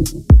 Thank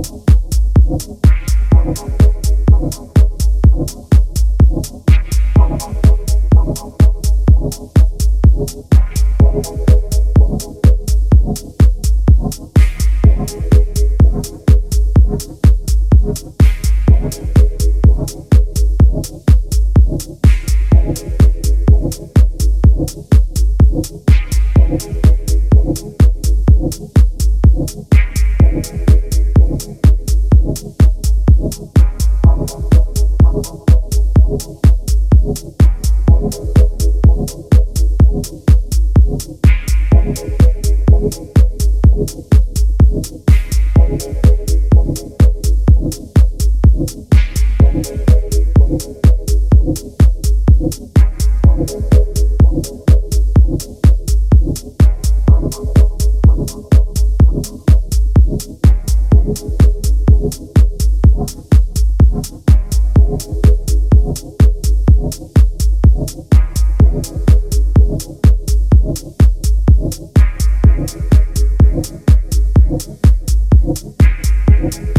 Thank you. Thank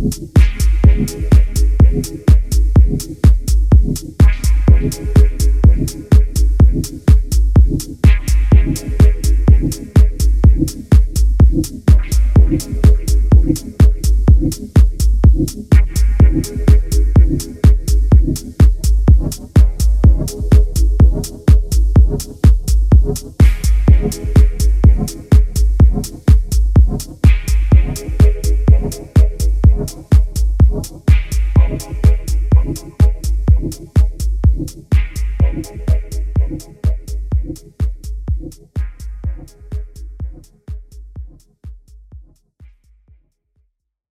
you.